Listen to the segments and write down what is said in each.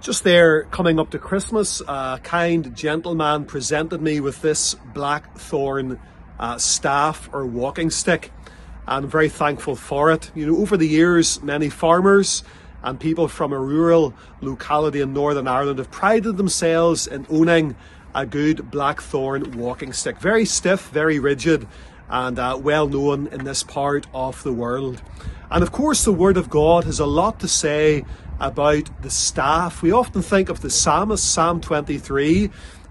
Just there, coming up to Christmas, a kind gentleman presented me with this blackthorn uh, staff or walking stick. And I'm very thankful for it. You know, over the years, many farmers and people from a rural locality in Northern Ireland have prided themselves in owning a good blackthorn walking stick. Very stiff, very rigid, and uh, well known in this part of the world. And of course, the Word of God has a lot to say about the staff. We often think of the psalmist, Psalm 23.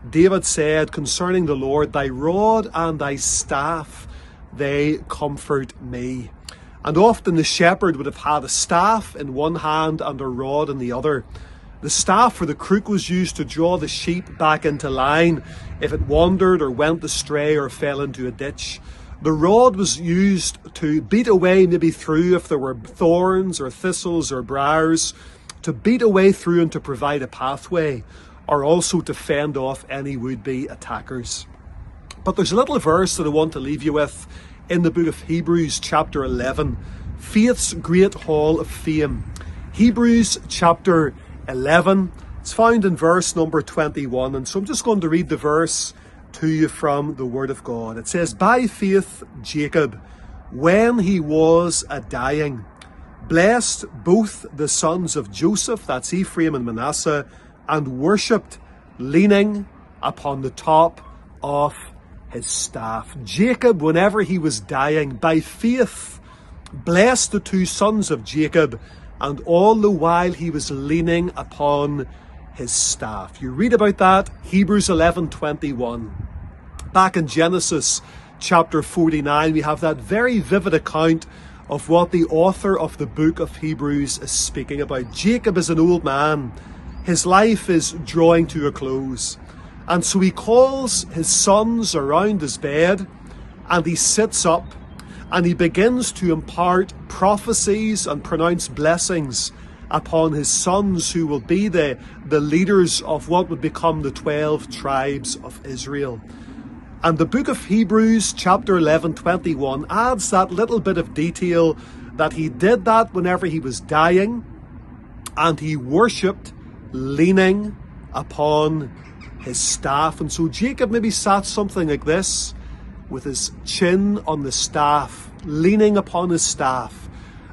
David said concerning the Lord, Thy rod and thy staff, they comfort me. And often the shepherd would have had a staff in one hand and a rod in the other. The staff or the crook was used to draw the sheep back into line if it wandered or went astray or fell into a ditch. The rod was used to beat away maybe through if there were thorns or thistles or briars to beat a way through and to provide a pathway, or also to fend off any would be attackers. But there's a little verse that I want to leave you with in the book of Hebrews, chapter 11, Faith's Great Hall of Fame. Hebrews chapter 11, it's found in verse number 21, and so I'm just going to read the verse to you from the Word of God. It says, By faith, Jacob, when he was a dying, blessed both the sons of Joseph, that's Ephraim and Manasseh, and worshipped, leaning upon the top of his staff. Jacob, whenever he was dying, by faith, blessed the two sons of Jacob, and all the while he was leaning upon his staff. You read about that, Hebrews 11:21. Back in Genesis chapter 49, we have that very vivid account of what the author of the book of Hebrews is speaking about. Jacob is an old man. His life is drawing to a close. And so he calls his sons around his bed and he sits up and he begins to impart prophecies and pronounce blessings upon his sons who will be the, the leaders of what would become the 12 tribes of Israel. And the book of Hebrews, chapter 11, 21, adds that little bit of detail that he did that whenever he was dying and he worshipped leaning upon his staff. And so Jacob maybe sat something like this with his chin on the staff, leaning upon his staff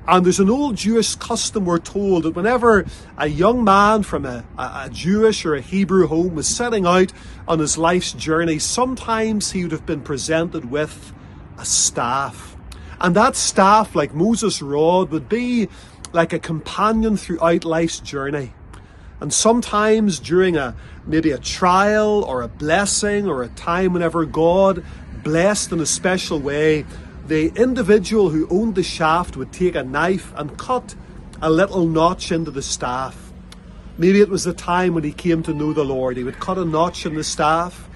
and there's an old Jewish custom, we're told, that whenever a young man from a, a, Jewish or a Hebrew home was setting out on his life's journey, sometimes he would have been presented with a staff. And that staff, like Moses' rod, would be like a companion throughout life's journey. And sometimes during a maybe a trial or a blessing or a time whenever God blessed in a special way, the individual who owned the shaft would take a knife and cut a little notch into the staff. Maybe it was the time when he came to know the Lord. He would cut a notch in the staff.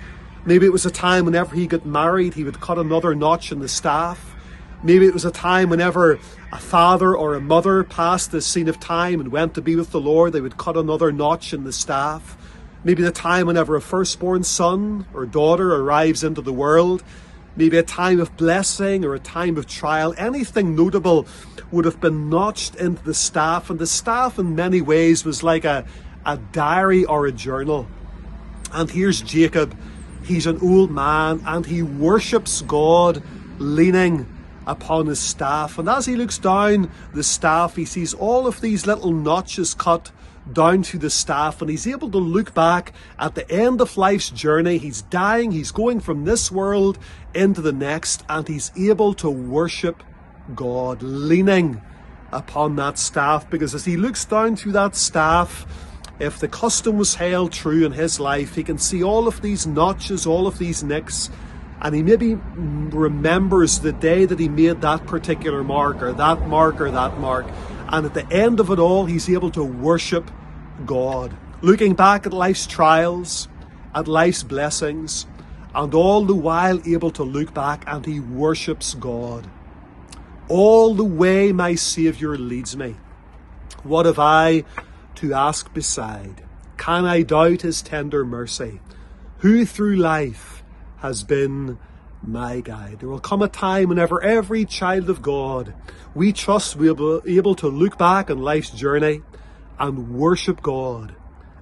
Maybe it was a time whenever he got married, he would cut another notch in the staff. Maybe it was a time whenever a father or a mother passed the scene of time and went to be with the Lord, they would cut another notch in the staff. Maybe the time whenever a firstborn son or daughter arrives into the world, maybe a time of blessing or a time of trial, anything notable would have been notched into the staff. And the staff, in many ways, was like a, a diary or a journal. And here's Jacob. He's an old man and he worships God leaning upon his staff. And as he looks down the staff, he sees all of these little notches cut down to the staff and he's able to look back at the end of life's journey. He's dying, he's going from this world into the next, and he's able to worship God, leaning upon that staff. Because as he looks down through that staff, if the custom was held true in his life, he can see all of these notches, all of these nicks, and he maybe remembers the day that he made that particular mark, or that mark, or that mark. And at the end of it all, he's able to worship God. Looking back at life's trials, at life's blessings, and all the while able to look back and he worships God. All the way my Saviour leads me. What have I to ask beside? Can I doubt his tender mercy? Who through life has been my guide. There will come a time whenever every child of God, we trust we'll be able to look back on life's journey and worship God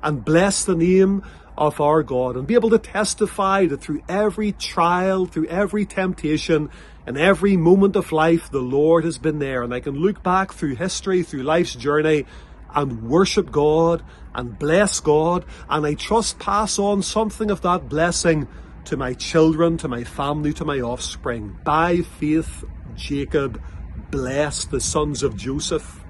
and bless the name of our God and be able to testify that through every trial, through every temptation, and every moment of life, the Lord has been there. And I can look back through history, through life's journey, and worship God and bless God. And I trust pass on something of that blessing to my children, to my family, to my offspring. By faith, Jacob blessed the sons of Joseph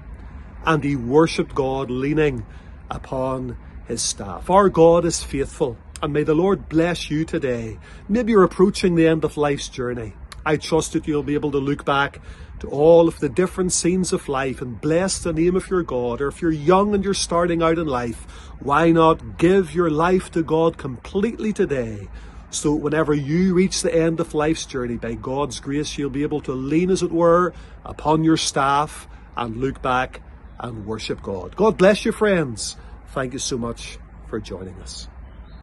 and he worshipped God leaning upon his staff. Our God is faithful and may the Lord bless you today. Maybe you're approaching the end of life's journey. I trust that you'll be able to look back to all of the different scenes of life and bless the name of your God. Or if you're young and you're starting out in life, why not give your life to God completely today? So whenever you reach the end of life's journey, by God's grace, you'll be able to lean, as it were, upon your staff and look back and worship God. God bless you, friends. Thank you so much for joining us.